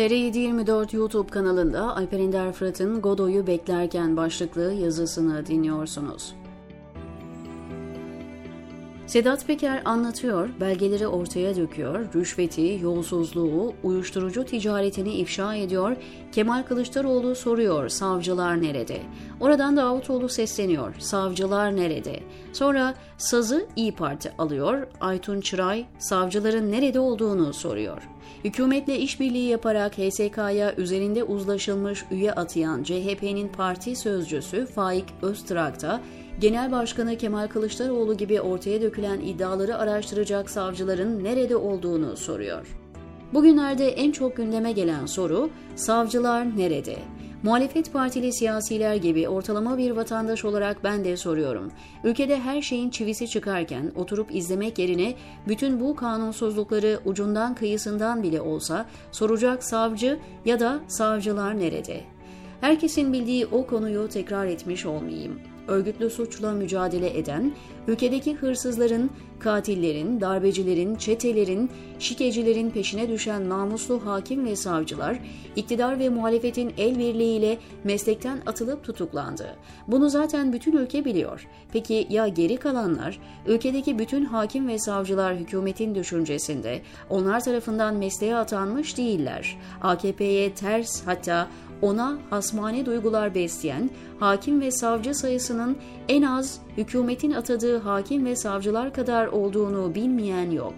TR724 YouTube kanalında Alper Ender Fırat'ın Godoy'u beklerken başlıklı yazısını dinliyorsunuz. Sedat Peker anlatıyor, belgeleri ortaya döküyor, rüşveti, yolsuzluğu, uyuşturucu ticaretini ifşa ediyor, Kemal Kılıçdaroğlu soruyor, savcılar nerede? Oradan Davutoğlu sesleniyor, savcılar nerede? Sonra sazı İyi Parti alıyor, Aytun Çıray, savcıların nerede olduğunu soruyor. Hükümetle işbirliği yaparak HSK'ya üzerinde uzlaşılmış üye atayan CHP'nin parti sözcüsü Faik Öztrak da Genel Başkanı Kemal Kılıçdaroğlu gibi ortaya dökülen iddiaları araştıracak savcıların nerede olduğunu soruyor. Bugünlerde en çok gündeme gelen soru savcılar nerede? Muhalefet partili siyasiler gibi ortalama bir vatandaş olarak ben de soruyorum. Ülkede her şeyin çivisi çıkarken oturup izlemek yerine bütün bu kanunsuzlukları ucundan kıyısından bile olsa soracak savcı ya da savcılar nerede? Herkesin bildiği o konuyu tekrar etmiş olmayayım örgütlü suçla mücadele eden, ülkedeki hırsızların, katillerin, darbecilerin, çetelerin, şikecilerin peşine düşen namuslu hakim ve savcılar, iktidar ve muhalefetin el birliğiyle meslekten atılıp tutuklandı. Bunu zaten bütün ülke biliyor. Peki ya geri kalanlar? Ülkedeki bütün hakim ve savcılar hükümetin düşüncesinde onlar tarafından mesleğe atanmış değiller. AKP'ye ters hatta ona hasmane duygular besleyen hakim ve savcı sayısının en az hükümetin atadığı hakim ve savcılar kadar olduğunu bilmeyen yok.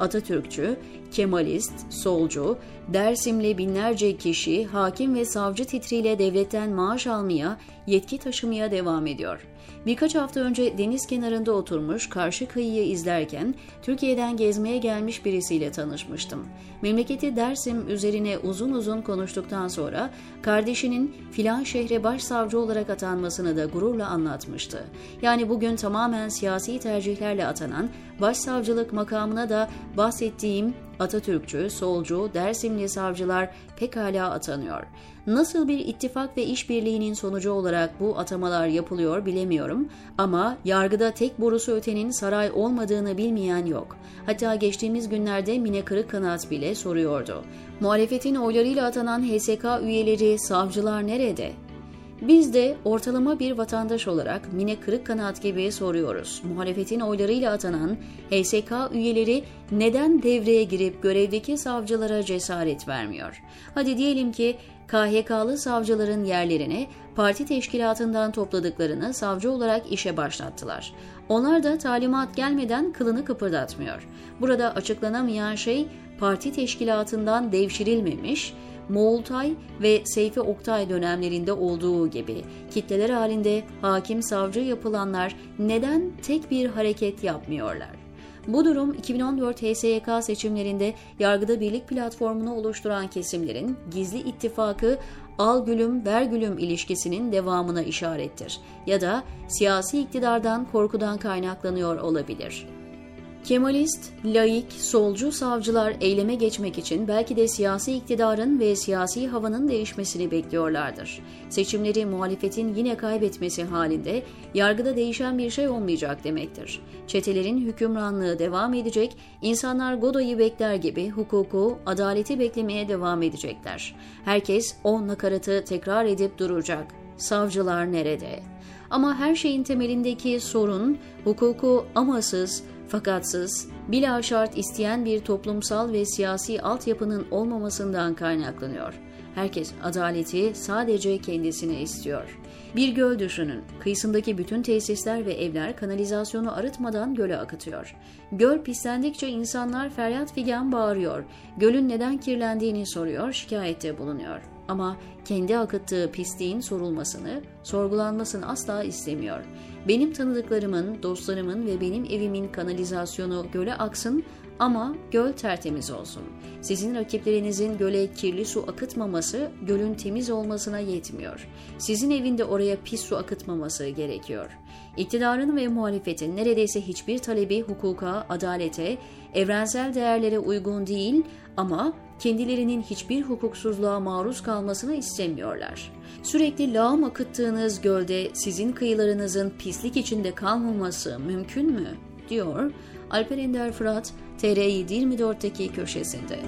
Atatürkçü, Kemalist, solcu, Dersimli binlerce kişi hakim ve savcı titriyle devletten maaş almaya, yetki taşımaya devam ediyor. Birkaç hafta önce deniz kenarında oturmuş karşı kıyıyı izlerken Türkiye'den gezmeye gelmiş birisiyle tanışmıştım. Memleketi Dersim üzerine uzun uzun konuştuktan sonra kardeşinin filan şehre başsavcı olarak atanmasını da gururla anlatmıştı. Yani bugün tamamen siyasi tercihlerle atanan başsavcılık makamına da bahsettiğim Atatürkçü, solcu, Dersimli savcılar pekala atanıyor. Nasıl bir ittifak ve işbirliğinin sonucu olarak bu atamalar yapılıyor bilemiyorum ama yargıda tek borusu ötenin saray olmadığını bilmeyen yok. Hatta geçtiğimiz günlerde Mine Kırıkkanaat bile soruyordu. Muhalefetin oylarıyla atanan HSK üyeleri savcılar nerede? Biz de ortalama bir vatandaş olarak Mine Kırık Kanaat gibi soruyoruz. Muhalefetin oylarıyla atanan HSK üyeleri neden devreye girip görevdeki savcılara cesaret vermiyor? Hadi diyelim ki KHK'lı savcıların yerlerine parti teşkilatından topladıklarını savcı olarak işe başlattılar. Onlar da talimat gelmeden kılını kıpırdatmıyor. Burada açıklanamayan şey parti teşkilatından devşirilmemiş, Moğultay ve Seyfi Oktay dönemlerinde olduğu gibi kitleler halinde hakim savcı yapılanlar neden tek bir hareket yapmıyorlar? Bu durum 2014 HSYK seçimlerinde yargıda birlik platformunu oluşturan kesimlerin gizli ittifakı al gülüm ver gülüm ilişkisinin devamına işarettir ya da siyasi iktidardan korkudan kaynaklanıyor olabilir. Kemalist, laik, solcu savcılar eyleme geçmek için belki de siyasi iktidarın ve siyasi havanın değişmesini bekliyorlardır. Seçimleri muhalefetin yine kaybetmesi halinde yargıda değişen bir şey olmayacak demektir. Çetelerin hükümranlığı devam edecek, insanlar Godoy'u bekler gibi hukuku, adaleti beklemeye devam edecekler. Herkes o nakaratı tekrar edip duracak. Savcılar nerede? Ama her şeyin temelindeki sorun hukuku amasız, Fakatsız, bila şart isteyen bir toplumsal ve siyasi altyapının olmamasından kaynaklanıyor. Herkes adaleti sadece kendisine istiyor. Bir göl düşünün. Kıyısındaki bütün tesisler ve evler kanalizasyonu arıtmadan göle akıtıyor. Göl pislendikçe insanlar feryat figan bağırıyor. Gölün neden kirlendiğini soruyor, şikayette bulunuyor ama kendi akıttığı pisliğin sorulmasını, sorgulanmasını asla istemiyor. Benim tanıdıklarımın, dostlarımın ve benim evimin kanalizasyonu göle aksın ama göl tertemiz olsun. Sizin rakiplerinizin göle kirli su akıtmaması gölün temiz olmasına yetmiyor. Sizin evinde oraya pis su akıtmaması gerekiyor. İktidarın ve muhalefetin neredeyse hiçbir talebi hukuka, adalete, evrensel değerlere uygun değil ama kendilerinin hiçbir hukuksuzluğa maruz kalmasını istemiyorlar. Sürekli lağım akıttığınız gölde sizin kıyılarınızın pislik içinde kalmaması mümkün mü? Diyor Alper Ender Fırat TR724'teki köşesinde.